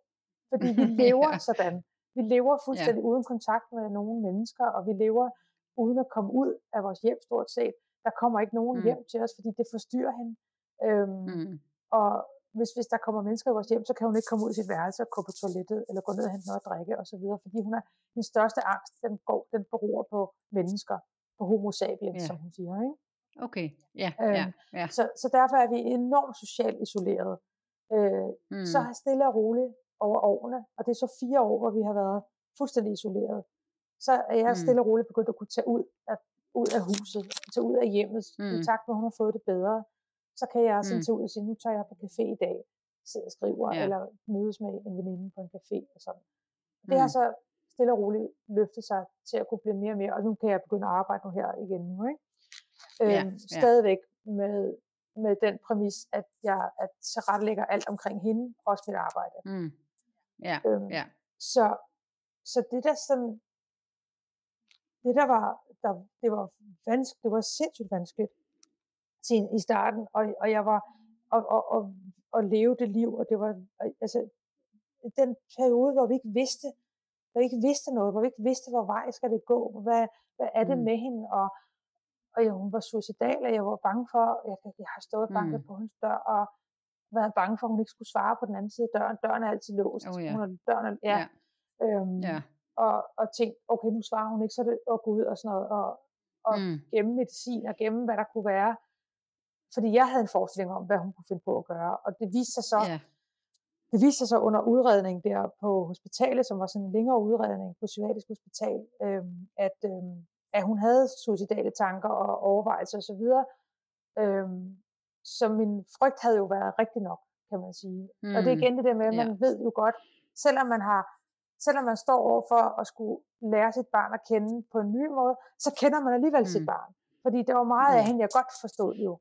Fordi vi *laughs* lever yeah. sådan. Vi lever fuldstændig yeah. uden kontakt med nogen mennesker, og vi lever uden at komme ud af vores hjem stort set. Der kommer ikke nogen mm. hjem til os, fordi det forstyrrer hende. Øhm, mm. Og hvis, hvis der kommer mennesker i vores hjem, så kan hun ikke komme ud i sit værelse og gå på toilettet, eller gå ned og hente noget at drikke osv., fordi hun er, den største angst, den, går, den beror på mennesker, på homo sapiens, ja. som hun siger. Ikke? Okay, ja, øhm, ja, ja. Så, så derfor er vi enormt socialt isoleret. Øh, mm. Så har stille og roligt over årene, og det er så fire år, hvor vi har været fuldstændig isoleret, så er jeg mm. stille og roligt begyndt at kunne tage ud af, ud af huset, tage ud af hjemmet, mm. i takt med, at hun har fået det bedre så kan jeg sådan mm. tage ud og sige, nu tager jeg på café i dag, sidder og skriver, ja. eller mødes med en veninde på en café og sådan. Det mm. har så stille og roligt løftet sig til at kunne blive mere og mere, og nu kan jeg begynde at arbejde nu her igen nu, ikke? Ja, øhm, ja. Stadigvæk med, med den præmis, at jeg at tilrettelægger alt omkring hende, også mit arbejde. Mm. Ja, øhm, ja. Så, så det der sådan, det der var, der, det var vanskeligt, det var sindssygt vanskeligt, til, i starten, og, og jeg var og, og, og, og leve det liv, og det var altså den periode, hvor vi ikke vidste, hvor vi ikke vidste noget, hvor vi ikke vidste, hvor vej skal det gå, hvad, hvad er det mm. med hende, og, og ja, hun var suicidal, og jeg var bange for, jeg, jeg har stået banket mm. på hendes dør, og været bange for, at hun ikke skulle svare på den anden side af døren. Døren er altid låst. Oh, yeah. hun er, døren er, ja. Yeah. Øhm, yeah. Og, og tænkte, okay, nu svarer hun ikke, så det at gå ud og sådan noget, og, og mm. gemme medicin, og gemme, hvad der kunne være. Fordi jeg havde en forestilling om, hvad hun kunne finde på at gøre. Og det viste sig så, ja. det viste sig så under udredning der på hospitalet, som var sådan en længere udredning på Psykiatrisk Hospital, øhm, at, øhm, at hun havde suicidale tanker og overvejelser osv., Øhm, så min frygt havde jo været rigtig nok, kan man sige. Mm. Og det er igen det der med, at man ja. ved jo godt, selvom man har selvom man står over for at skulle lære sit barn at kende på en ny måde, så kender man alligevel mm. sit barn. Fordi det var meget mm. af hende, jeg godt forstod jo.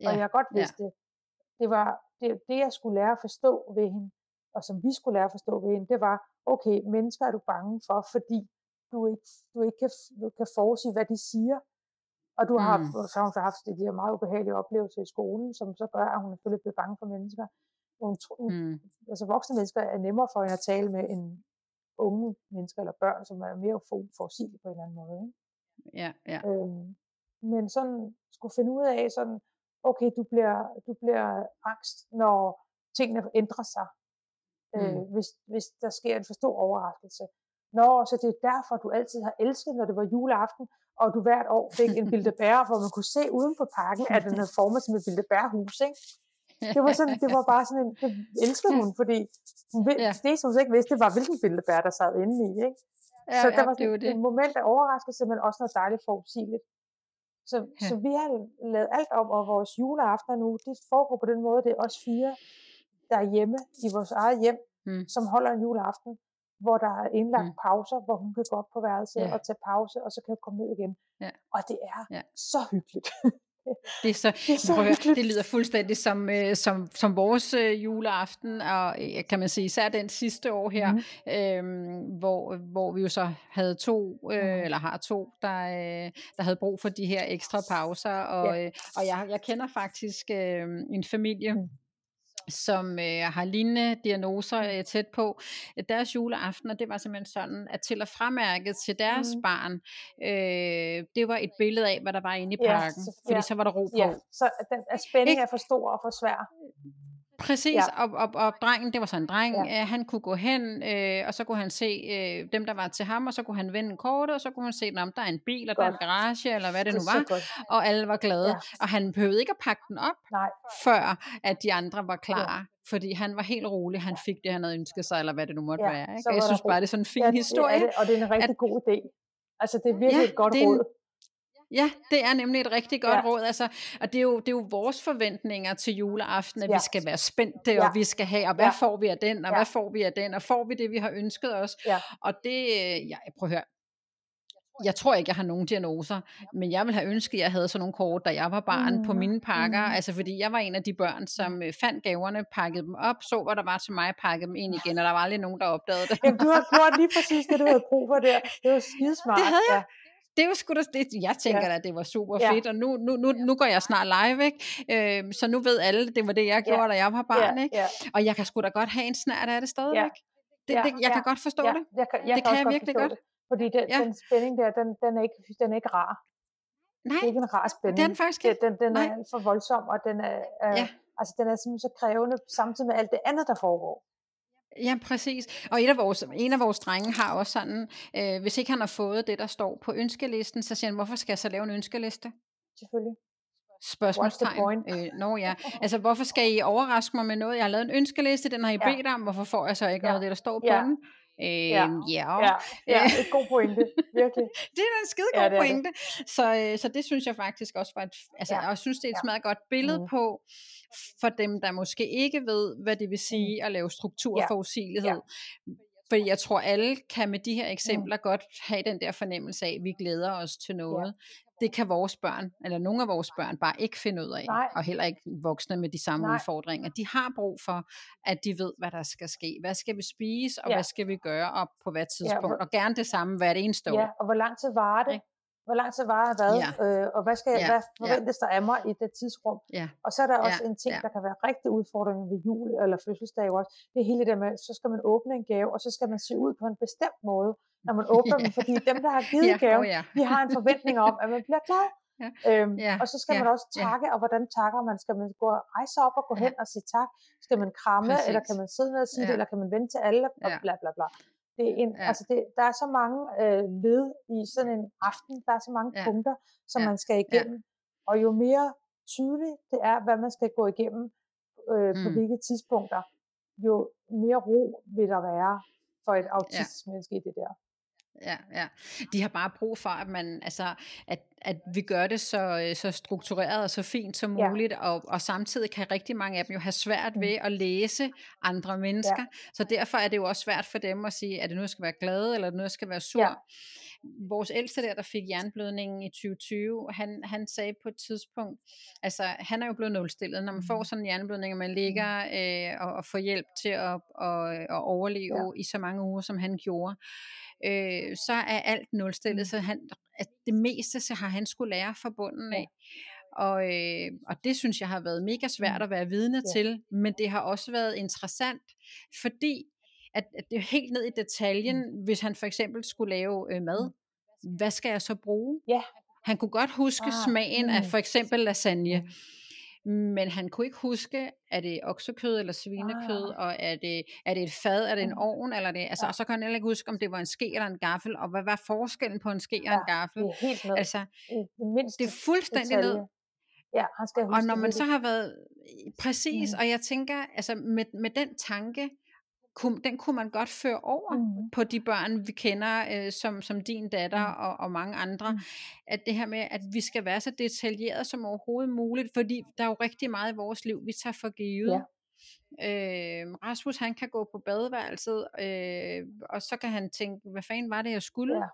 Ja. Og jeg godt vidste, ja. det var det, det, jeg skulle lære at forstå ved hende, og som vi skulle lære at forstå ved hende, det var, okay, mennesker er du bange for, fordi du ikke, du ikke kan, du kan forudsige, hvad de siger. Og du har, mm. så har hun haft de her meget ubehagelige oplevelser i skolen, som så gør, at hun er selvfølgelig blevet bange for mennesker. Hun, mm. Altså voksne mennesker er nemmere for hende at tale med end unge mennesker eller børn, som er mere forudsigelige på en eller anden måde. Ikke? Ja, ja. Øhm, men sådan skulle finde ud af, sådan, okay, du bliver, du bliver angst, når tingene ændrer sig. Øh, mm. Øh, hvis, hvis der sker en for stor overraskelse. Nå, så det er derfor, du altid har elsket, når det var juleaften, og du hvert år fik en *laughs* bære, hvor man kunne se uden på pakken, at den havde formet som et bildebærhus, ikke? Det var, sådan, det var bare sådan en, det elskede hun, *laughs* fordi hun, ja. det, som hun ikke vidste, det var, hvilken bildebær, der sad inde i, ikke? Ja, så der ja, var sådan det det. et moment af overraskelse, men også noget dejligt forudsigeligt. Så, ja. så vi har lavet alt om, og vores juleaftener nu, det foregår på den måde, det er os fire, der er hjemme i vores eget hjem, mm. som holder en juleaften, hvor der er indlagt mm. pauser, hvor hun kan gå op på værelset ja. og tage pause, og så kan hun komme ned igen. Ja. Og det er ja. så hyggeligt. *laughs* Det er så, det, er så høre, det lyder fuldstændig som, øh, som, som vores øh, juleaften, og øh, kan man sige især den sidste år her, mm. øh, hvor, hvor vi jo så havde to, øh, mm. eller har to, der, øh, der havde brug for de her ekstra pauser, og, ja. øh, og jeg, jeg kender faktisk øh, en familie, mm som øh, har lignende diagnoser øh, tæt på. Deres juleaftener, det var simpelthen sådan, at til at fremærke til deres mm. barn, øh, det var et billede af, hvad der var inde i parken, ja, så, fordi ja. så var der ro på. Ja, så den, at spænding er for stor og for svær. Præcis, ja. og, og, og drengen, det var så en dreng, ja. øh, han kunne gå hen, øh, og så kunne han se øh, dem, der var til ham, og så kunne han vende kortet, og så kunne han se, om der er en bil, og der er en garage, eller hvad det, det nu var, og alle var glade. Ja. Og han behøvede ikke at pakke den op, Nej. før at de andre var klar. Ja. Fordi han var helt rolig, han fik det, han havde ønsket sig, eller hvad det nu måtte ja, være. Ikke? Jeg synes bare, det er sådan en fin ja, historie. Det er det, og det er en rigtig at, god idé. Altså, det er virkelig ja, et godt råd. Ja, det er nemlig et rigtig godt ja. råd. Altså, og det er, jo, det er jo vores forventninger til juleaften, at ja. vi skal være spændte, ja. og vi skal have, og hvad ja. får vi af den, og ja. hvad får vi af den, og får vi det, vi har ønsket os. Ja. Og det, øh, ja, prøv at høre, jeg tror ikke, jeg har nogen diagnoser, men jeg vil have ønsket, at jeg havde sådan nogle kort, da jeg var barn mm. på mine pakker. Mm. Altså fordi jeg var en af de børn, som øh, fandt gaverne, pakkede dem op, så hvad der var til mig, pakkede dem ind igen, og der var aldrig nogen, der opdagede det. Jamen, du har gjort lige præcis det, du havde brug for der. Det var *laughs* skidesmart. Det havde jeg. Ja det var sgu da, det, jeg tænker ja. at det var super ja. fedt, og nu, nu, nu, nu går jeg snart live, ikke? Øh, så nu ved alle, det var det, jeg gjorde, ja. da jeg var barn, ikke? Ja. Og jeg kan sgu da godt have en snært af det stadigvæk. Ja. Det, det, jeg ja. kan godt forstå ja. det. Jeg kan, jeg det kan, kan jeg virkelig godt. Det. Fordi den, ja. den spænding der, den, den, er ikke, den er ikke rar. Nej, det er ikke en rar spænding. Er den faktisk ikke. Den, den er alt for voldsom, og den er, øh, ja. altså, den er simpelthen så krævende, samtidig med alt det andet, der foregår. Ja, præcis. Og et af vores, en af vores drenge har også sådan, øh, hvis ikke han har fået det, der står på ønskelisten, så siger han, hvorfor skal jeg så lave en ønskeliste? Selvfølgelig. Spørgsmålstegn. Øh, no, ja. Altså, hvorfor skal I overraske mig med noget? Jeg har lavet en ønskeliste, den har I bedt om. Hvorfor får jeg så ikke ja. noget af det, der står på ja. den? Øh, ja. ja. ja, ja, et god pointe, virkelig. *laughs* det er en skide god ja, pointe. Så, øh, så det synes jeg faktisk også var et, altså, ja. jeg synes det er et ja. meget godt billede mm. på, for dem, der måske ikke ved, hvad det vil sige mm. at lave struktur ja. for usigelighed. Ja. Fordi jeg tror, alle kan med de her eksempler mm. godt have den der fornemmelse af, at vi glæder os til noget. Det kan vores børn, eller nogle af vores børn, bare ikke finde ud af. Nej. Og heller ikke voksne med de samme Nej. udfordringer. De har brug for, at de ved, hvad der skal ske. Hvad skal vi spise, og ja. hvad skal vi gøre op på hvad tidspunkt? Ja, hvor... Og gerne det samme hvert eneste år. Ja, og hvor lang tid var det? Hvor lang tid var det hvad? Ja. Øh, og hvad, skal, ja. hvad forventes ja. der af mig i det tidsrum? Ja. Og så er der også ja. en ting, ja. der kan være rigtig udfordrende ved jul eller fødselsdag også. Det er hele det der med, så skal man åbne en gave, og så skal man se ud på en bestemt måde når man åbner ja. dem, fordi dem, der har *laughs* givet ja, gaven, ja. de har en forventning om, at man bliver glad. *laughs* Ja. Øhm, ja. Og så skal ja. man også takke, ja. og hvordan takker man? Skal man gå rejse op og gå ja. hen og sige tak? Skal man kramme, Præcis. eller kan man sidde ned og sige ja. det, eller kan man vente til alle, og ja. bla bla bla. Det er en, ja. altså det, der er så mange øh, led i sådan en aften, der er så mange ja. punkter, som ja. man skal igennem. Ja. Og jo mere tydeligt det er, hvad man skal gå igennem øh, mm. på hvilke tidspunkter, jo mere ro vil der være for et autistisk ja. menneske i det der. Ja, ja. De har bare brug for, at man, altså, at, at vi gør det så, øh, så struktureret og så fint som Ja. muligt, og, og samtidig kan rigtig mange af dem jo have svært Mm. ved at læse andre mennesker, Ja. så derfor er det jo også svært for dem at sige, at det nu skal være glad, eller er det nu skal være sur. Ja. Vores ældste der, der fik jernblødningen i 2020, han, han sagde på et tidspunkt, altså han er jo blevet nulstillet, når man får Mhm. sådan en jernblødning, og man Mm. ligger øh, og, og får hjælp til at, at, at overleve Ja. i så mange uger, som han gjorde, øh, så er alt nulstillet, Mm. så han, at det meste så har han skulle lære fra bunden af. Og, øh, og det synes jeg har været mega svært Mm. at være vidne Ja. til, men det har også været interessant, fordi at, at det er helt ned i detaljen, hvis han for eksempel skulle lave øh, mad, hvad skal jeg så bruge? Ja. Han kunne godt huske Ah, smagen af mm. for eksempel lasagne, Mm. Men han kunne ikke huske, er det oksekød eller svinekød, Ah. og er det, er det et fad, er det en Mm. ovn, eller er det, altså, Ja. og så kan han heller ikke huske, om det var en ske eller en gaffel, og hvad var forskellen på en ske og en Ja, gaffel? Det er helt ned. Altså, det det er fuldstændig detalje. ned. Ja, han skal huske Og når man så har været, præcis, Mhm. og jeg tænker, altså med, med den tanke, kunne, den kunne man godt føre over Mhm. på de børn, vi kender, øh, som, som din datter Mm. og, og mange andre, Mm. at det her med, at vi skal være så detaljeret som overhovedet muligt, fordi der er jo rigtig meget i vores liv, vi tager for givet. Ja. Øh, Rasmus, han kan gå på badeværelset, øh, og så kan han tænke, hvad fanden var det, jeg skulle? Ja.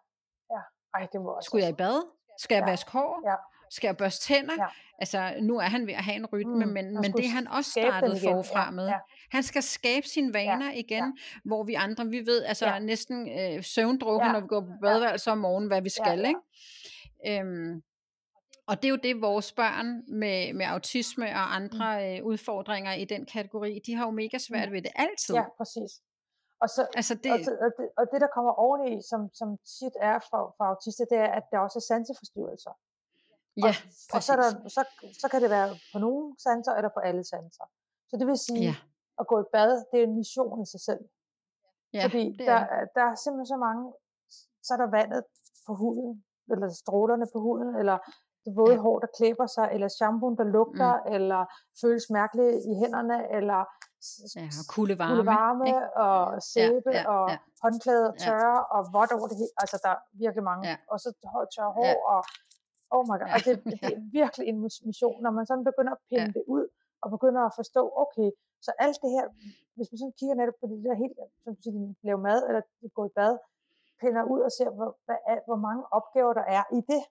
Ja. Ej, det må også Skulle jeg i bad? Skal jeg Ja. vaske hår? Ja. Skal jeg børste tænder? Ja. Altså, nu er han ved at have en rytme, Mm, men, men det er han også startet igen. forfra Ja, med. ja. Han skal skabe sine vaner igen, hvor vi andre, vi ved altså Ja. næsten øh, søvndrukken, Ja. når vi går på badeværelse om morgenen, hvad vi Ja, skal, ja. ikke? Øhm, og det er jo det, vores børn med, med autisme og andre øh, udfordringer i den kategori, de har jo mega svært Mm. ved det altid. Ja, præcis. Og, så, Altså det... det, og, det, og, det, og det, der kommer oveni, som, som tit er for, for autister, det er, at der også er sanseforstyrrelser. Ja, og, og så, er der, så, så kan det være på nogle sanser, eller på alle sanser. Så det vil sige, Ja, at gå i bad, det er en mission i sig selv. ja fordi det der, er er- der er simpelthen så mange, så er der vandet på huden, eller strålerne på huden, eller det våde Ja. hår, der klæber sig, eller shampooen, der lugter, mm. eller føles mærkeligt i hænderne, eller Ja, og kulde varme, kulde varme ikke? og sæbe ja, og ja. håndklæder Ja. tørre og vådt over det hele. Altså, der er virkelig mange. Ja. Og så tørre hår og oh my god. *laughs* Ja, Altså, det, det er virkelig en mis- mission, når man sådan begynder at pinde Ja. det ud, og begynder at forstå, okay, så alt det her, hvis man sådan kigger netop på det der helt, som du siger, lave mad eller gå i bad, pinder ud og ser, hvor, hvad hvor mange opgaver der er i det,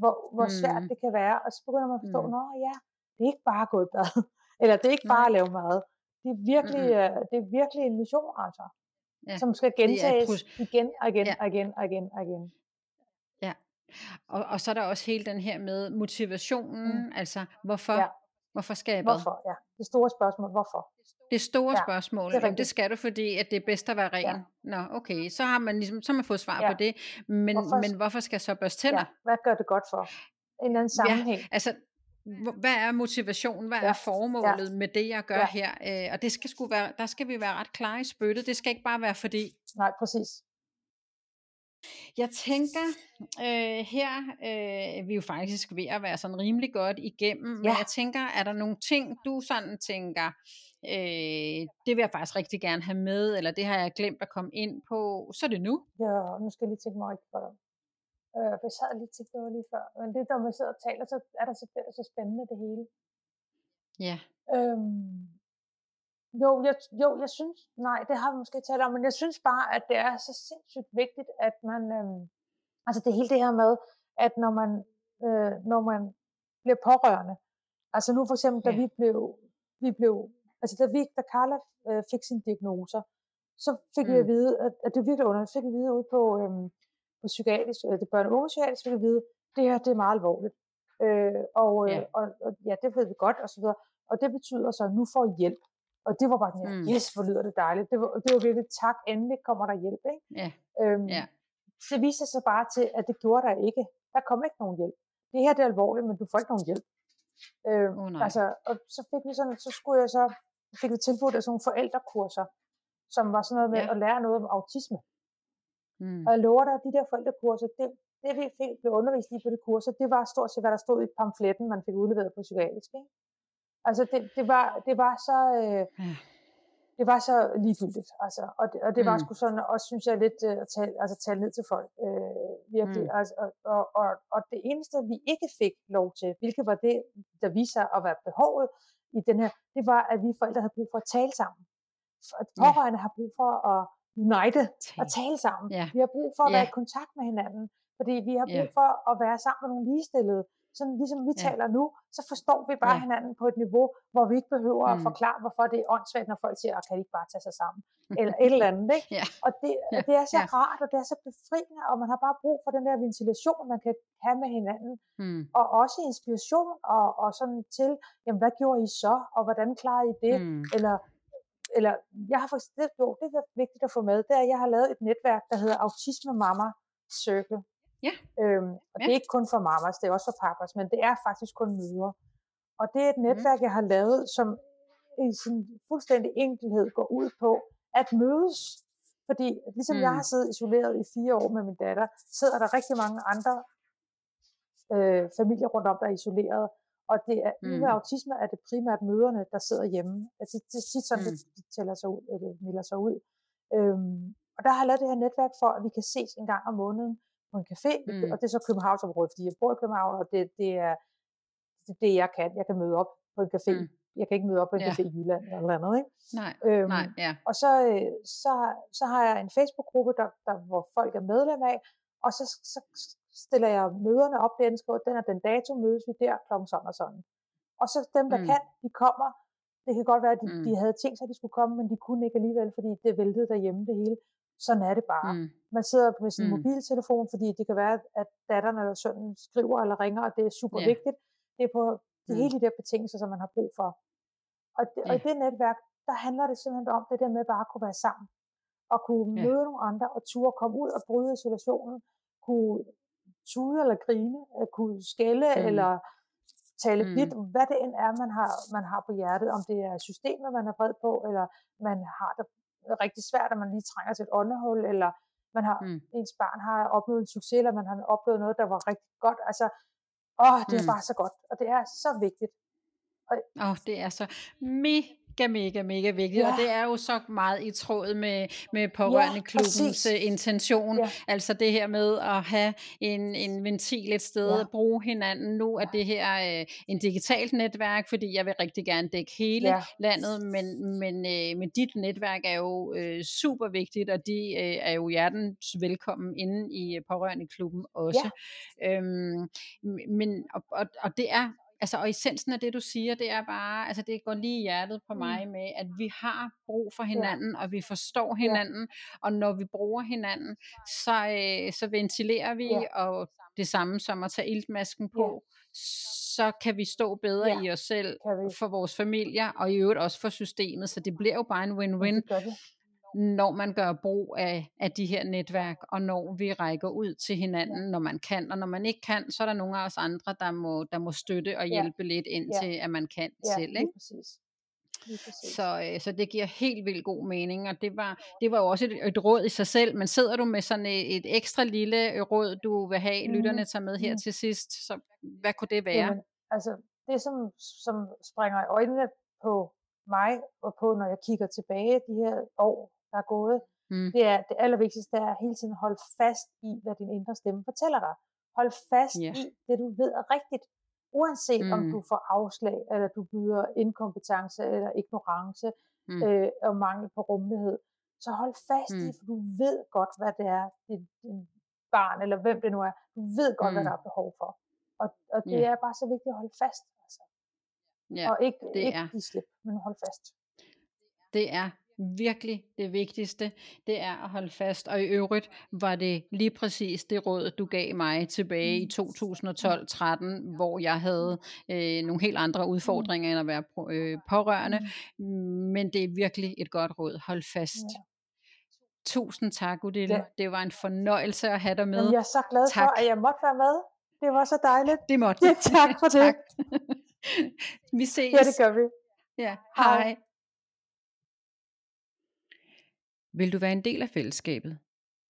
hvor, hvor svært Mm. det kan være, og så begynder man at forstå, Mm. nå ja, det er ikke bare at gå i bad, *laughs* eller det er ikke bare at lave mad, det er virkelig, Mm-mm. øh, det er virkelig en mission, altså, Ja, som skal gentages igen og igen Ja. og igen og igen og igen. Og, og så er der også hele den her med motivationen, altså hvorfor, Ja. hvorfor skal jeg bad? Hvorfor? Ja, det store spørgsmål, hvorfor? Det store Ja, spørgsmål, det jamen, det skal du, fordi at det er bedst at være ren. Ja. Nå, okay, så har man ligesom, så har man fået svar Ja. på det. Men Hvorfor- men hvorfor skal jeg så børste tænder? Ja, hvad gør det godt for? En eller anden sammenhæng. Altså, hvor- hvad er motivationen? Hvad Ja. er formålet med det, jeg gør Ja. her? Øh, og det skal sgu være, der skal vi være ret klare i spyttet. Det skal ikke bare være fordi, Nej, præcis. Jeg tænker, øh, her øh, er vi jo faktisk ved at være sådan rimelig godt igennem, men Ja. jeg tænker, er der nogle ting, du sådan tænker, øh, det vil jeg faktisk rigtig gerne have med, eller det har jeg glemt at komme ind på, så er det nu. Ja, nu skal jeg lige tænke mig rigtig godt om. Øh, for jeg sad lige og tænkte over lige før. Men det, når man sidder og taler, så er der så, så spændende det hele. Ja, Øhm, jo, jeg, jo, jeg synes, nej, det har vi måske talt om, men jeg synes bare, at det er så sindssygt vigtigt, at man, øhm, altså det hele det her med, at når man, øh, når man bliver pårørende, altså nu for eksempel, da Ja. vi blev, vi blev, altså da vi, da Carla øh, fik sine diagnoser, så fik mm. vi Mm. at vide, at, at det er virkelig under, fik vi at vide ude på, øhm, på psykiatrisk, øh, det børne- og unge psykiatrisk, fik vi at vide, det her, det er meget alvorligt. Øh, og, øh, Ja. og, og, ja, det ved vi godt, og så videre. Og det betyder så, at nu får I hjælp. Og det var bare sådan, Mm. yes, hvor lyder det dejligt. Det var, det var virkelig, tak, endelig kommer der hjælp. Ikke? ja, Øhm, ja. Det viste sig bare til, at det gjorde der ikke. Der kom ikke nogen hjælp. Det her det er alvorligt, men du får ikke nogen hjælp. Øh, Åh, nej. altså, og så fik vi sådan, så skulle jeg så, fik vi tilbudt af sådan nogle forældrekurser, som var sådan noget med Ja. at lære noget om autisme. Mm. Og jeg lover dig, at de der forældrekurser, det, det vi fik, blev undervist i på de kurser, det var stort set, hvad der stod i pamfletten, man fik udleveret på psykiatrisk. Ikke? Altså, det, det, var, det var så... Øh, Ja. det var så ligegyldigt. Altså, og, det, og det var Mm. sgu sådan, også synes jeg lidt øh, at tale, altså, tale ned til folk. Øh, virkelig. Mm. Altså, og, og, og, og det eneste, vi ikke fik lov til, hvilket var det, der viste sig at være behovet i den her, det var, at vi forældre havde brug for at tale sammen. At Ja. pårørende har brug for at unite og Tal. tale sammen. Ja. Vi har brug for at Ja. være i kontakt med hinanden, fordi vi har brug Ja. for at være sammen med nogle ligestillede. Sådan ligesom vi Ja. taler nu, så forstår vi bare Ja. hinanden på et niveau, hvor vi ikke behøver at Mm. forklare, hvorfor det er åndssvagt, når folk siger, at kan de ikke bare tage sig sammen? *laughs* Eller et eller andet, ikke? Ja. Og det, Ja. det er så Ja. rart, og det er så befriende, og man har bare brug for den der ventilation, man kan have med hinanden, Mm. og også inspiration, og, og sådan til, jamen hvad gjorde I så, og hvordan klarede I det? Mm. Eller, eller jeg har faktisk, det, jo, det er vigtigt at få med, det er, at jeg har lavet et netværk, der hedder Autisme Mama Circle. Ja. Øhm, og Ja. det er ikke kun for mamas, det er også for papas, men det er faktisk kun mødre. Og det er et netværk, jeg har lavet, som i sin fuldstændig enkelhed går ud på at mødes. Fordi ligesom mm. jeg har siddet isoleret i fire år med min datter, sidder der rigtig mange andre øh, familier rundt om, der er isoleret. Og det er, mm. med autisme er det primært møderne, der sidder hjemme. Altså, det er tit sådan, Mm. det, det tæller sig ud, eller melder sig ud. Øhm, og der har jeg lavet det her netværk for, at vi kan ses en gang om måneden på en café, Mm. og det er så Københavnsområdet, fordi jeg bor i København, og det, det er det, er det, jeg kan. Jeg kan møde op på en café. Mm. Jeg kan ikke møde op på en Ja. café i Jylland eller noget andet. Ikke? Nej, Øhm, nej, ja. Og så, øh, så, så har jeg en Facebook-gruppe, der, der, hvor folk er medlem af, og så, så stiller jeg møderne op derinde, skriver, den og den dato mødes vi der klokken sådan og sådan. Og så dem, der Mm. kan, de kommer. Det kan godt være, at de, mm. de havde tænkt sig, at de skulle komme, men de kunne ikke alligevel, fordi det væltede derhjemme det hele. Sådan er det bare. Mm. Man sidder med sin Mm. mobiltelefon, fordi det kan være, at datteren eller sønnen skriver eller ringer, og det er super yeah. vigtigt. Det er på det Mm. hele de der betingelser, som man har brug for. Og, det, og Ja. i det netværk, der handler det simpelthen om det der med bare at kunne være sammen. Og kunne Ja. møde nogle andre, og ture komme ud og bryde isolationen. Kunne tude eller grine, at kunne skælde Mm. eller tale Mm. vidt, hvad det end er, man har, man har på hjertet. Om det er systemet, man er vred på, eller man har det rigtig svært, at man lige trænger til et åndehul, eller man har, Mm. ens barn har opnået en succes, eller man har opnået noget, der var rigtig godt. Altså, åh, det er Mm. bare så godt, og det er så vigtigt. Åh, oh, det er så mega, mega, mega vigtigt, ja. og Ja. det er jo så meget i tråd med, med pårørende klubbens præcis. øh, intention, Ja. altså det her med at have en, en ventil et sted, Ja. at bruge hinanden. Nu er det her øh, en digitalt netværk, fordi jeg vil rigtig gerne dække hele Ja. landet, men, men, øh, men dit netværk er jo øh, super vigtigt, og de øh, er jo hjertens velkommen inde i øh, pårørende klubben også. Øhm, men, og, og, og det er Altså, og essensen af det, du siger, det er bare, altså det går lige i hjertet på Mm. mig med, at vi har brug for hinanden, og vi forstår hinanden, og når vi bruger hinanden, så, øh, så ventilerer vi, Ja. og det samme som at tage iltmasken på, så kan vi stå bedre Ja, i os selv, for vores familier, og i øvrigt også for systemet, så det bliver jo bare en win-win, det. Når man gør brug af, af de her netværk, og når vi rækker ud til hinanden, ja. når man kan, og når man ikke kan, så er der nogle af os andre, der må, der må støtte og Ja. hjælpe lidt indtil, at man kan Ja, selv. Ikke? Lige præcis. Så, øh, så det giver helt vildt god mening, og det var, det var jo også et, et råd i sig selv, men sidder du med sådan et, et ekstra lille øh, råd, du vil have, Mhm. lytterne tager med her Mhm. til sidst, så hvad kunne det være? Jamen, altså, det som, som springer i øjnene på mig, og på når jeg kigger tilbage de her år, der er gået, Mm. det er det allervigtigste er hele tiden at holde fast i, hvad din indre stemme fortæller dig. Hold fast Ja. i det, du ved er rigtigt. Uanset mm. om du får afslag, eller du byder inkompetence, eller ignorance, Mm. øh, og mangel på rummelighed. Så hold fast mm. i, for du ved godt, hvad det er, din, din barn, eller hvem det nu er, du ved godt, mm. hvad der er behov for. Og, og det Ja. er bare så vigtigt at holde fast. Altså. Ja, og ikke, det ikke er. give slip, men hold fast. det er virkelig det vigtigste, det er at holde fast. Og i øvrigt var det lige præcis det råd, du gav mig tilbage i Mm. 2012-13, hvor jeg havde øh, nogle helt andre udfordringer end at være øh, pårørende. Mm. Men det er virkelig et godt råd. Hold fast. Tusind tak, Udille. Ja. Det var en fornøjelse at have dig med. Men jeg er så glad Tak. for, at jeg måtte være med. Det var så dejligt. Det måtte *laughs* Ja, tak for *laughs* det. tak. Vi ses. Ja, det gør vi. Ja, Hej. hej. Vil du være en del af fællesskabet,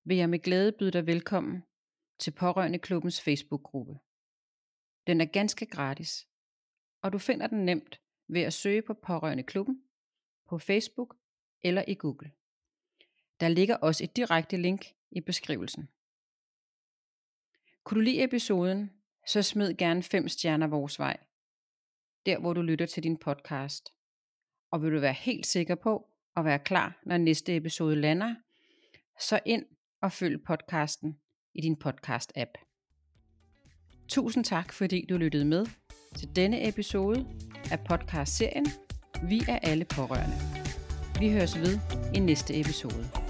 vil jeg med glæde byde dig velkommen til Pårørende Klubbens Facebook-gruppe. Den er ganske gratis, og du finder den nemt ved at søge på Pårørende Klubben på Facebook eller i Google. Der ligger også et direkte link i beskrivelsen. Kunne du lide episoden, så smid gerne 5 stjerner vores vej, der hvor du lytter til din podcast. Og vil du være helt sikker på og være klar, når næste episode lander, så ind og følg podcasten i din podcast-app. Tusind tak, fordi du lyttede med til denne episode af podcast-serien Vi er alle pårørende. Vi høres ved i næste episode.